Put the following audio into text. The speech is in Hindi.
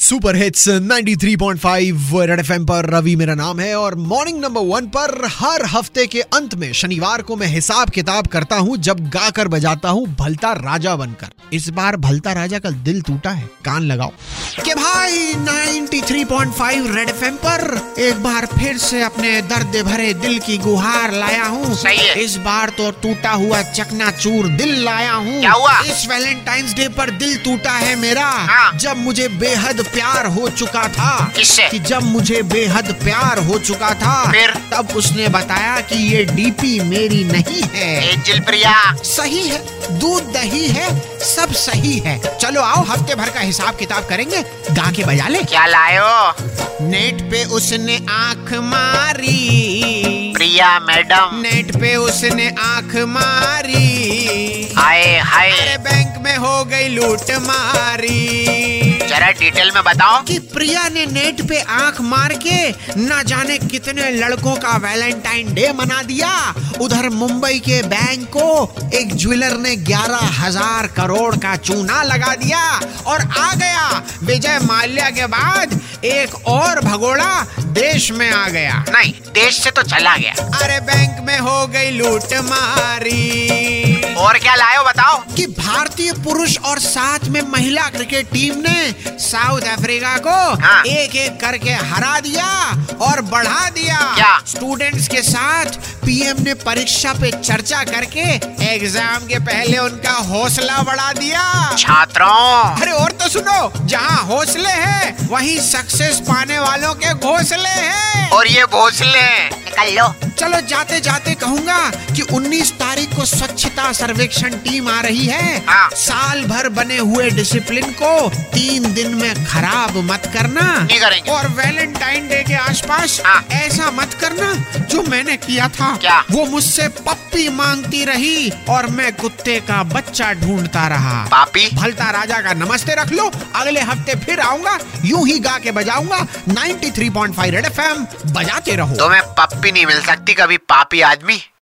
सुपर हिट्स 93.5 रेड एफएम पर रवि मेरा नाम है और मॉर्निंग नंबर वन पर हर हफ़्ते के अंत में शनिवार को मैं हिसाब किताब करता हूँ जब गाकर बजाता हूँ भलता राजा बनकर। इस बार भलता राजा का दिल टूटा है कान लगाओ। कि भाई 93.5 रेड एफएम पर एक बार फिर से अपने दर्द भरे दिल की गुहार लाया हूँ। इस बार तो टूटा हुआ चकनाचूर दिल लाया हूँ। इस वैलेंटाइंस डे पर दिल टूटा है मेरा। हाँ। जब मुझे बेहद प्यार हो चुका था किससे? कि जब मुझे बेहद प्यार हो चुका था फिर? तब उसने बताया कि ये डीपी मेरी नहीं है। एंजल प्रिया सही है दूध दही है सब सही है। चलो आओ हफ़्ते भर का हिसाब किताब करेंगे गा के बजा ले। क्या लायो नेट पे उसने आँख मारी। प्रिया मैडम। नेट पे उसने आँख मारी। हाय हाय। बैंक में हो गई लूट मारी। जरा डिटेल में बताओ। कि प्रिया ने नेट पे आँख मार के न जाने कितने लड़कों का वैलेंटाइन डे मना दिया। उधर मुंबई के बैंक को एक ज्वेलर ने ग्यारह हज़ार करोड़ का चूना लगा दिया और आ गया। विजय माल्या के बाद एक और भगोड़ा देश में आ गया। नहीं देश से तो चला गया। अरे बैंक में हो गई लूट मारी और क्या लायो बताओ? कि भारतीय पुरुष और साथ में महिला क्रिकेट टीम ने साउथ अफ्रीका को हाँ। एक एक करके हरा दिया और बढ़ा दिया। क्या? स्टूडेंट्स के साथ पीएम ने परीक्षा पे चर्चा करके एग्ज़ाम के पहले उनका हौसला बढ़ा दिया। छात्रों! अरे और तो सुनो जहाँ हौसले हैं वहीं सक्सेस पाने वालों के घोसले हैं। और ये घोसले निकल लो। चलो जाते जाते कहूँगा कि 19 तारीख को स्वच्छता सर्वेक्षण टीम आ रही है। हाँ। साल भर बने हुए डिसिप्लिन को तीन दिन में खराब मत करना। नहीं करेंगे। और वैलेंटाइन डे के आसपास हाँ। ऐसा मत करना जो मैंने किया था। क्या? वो मुझसे पप्पी मांगती रही और मैं कुत्ते का बच्चा ढूंढता रहा। पापी? भलता राजा का नमस्ते रख लो। अगले हफ़्ते फिर आऊँगा यूँ ही गा के बजाऊँगा। 93.5 रेड एफएम बजाते रहो। तुम्हें पप्पी नहीं मिल सकती कभी पापी आदमी।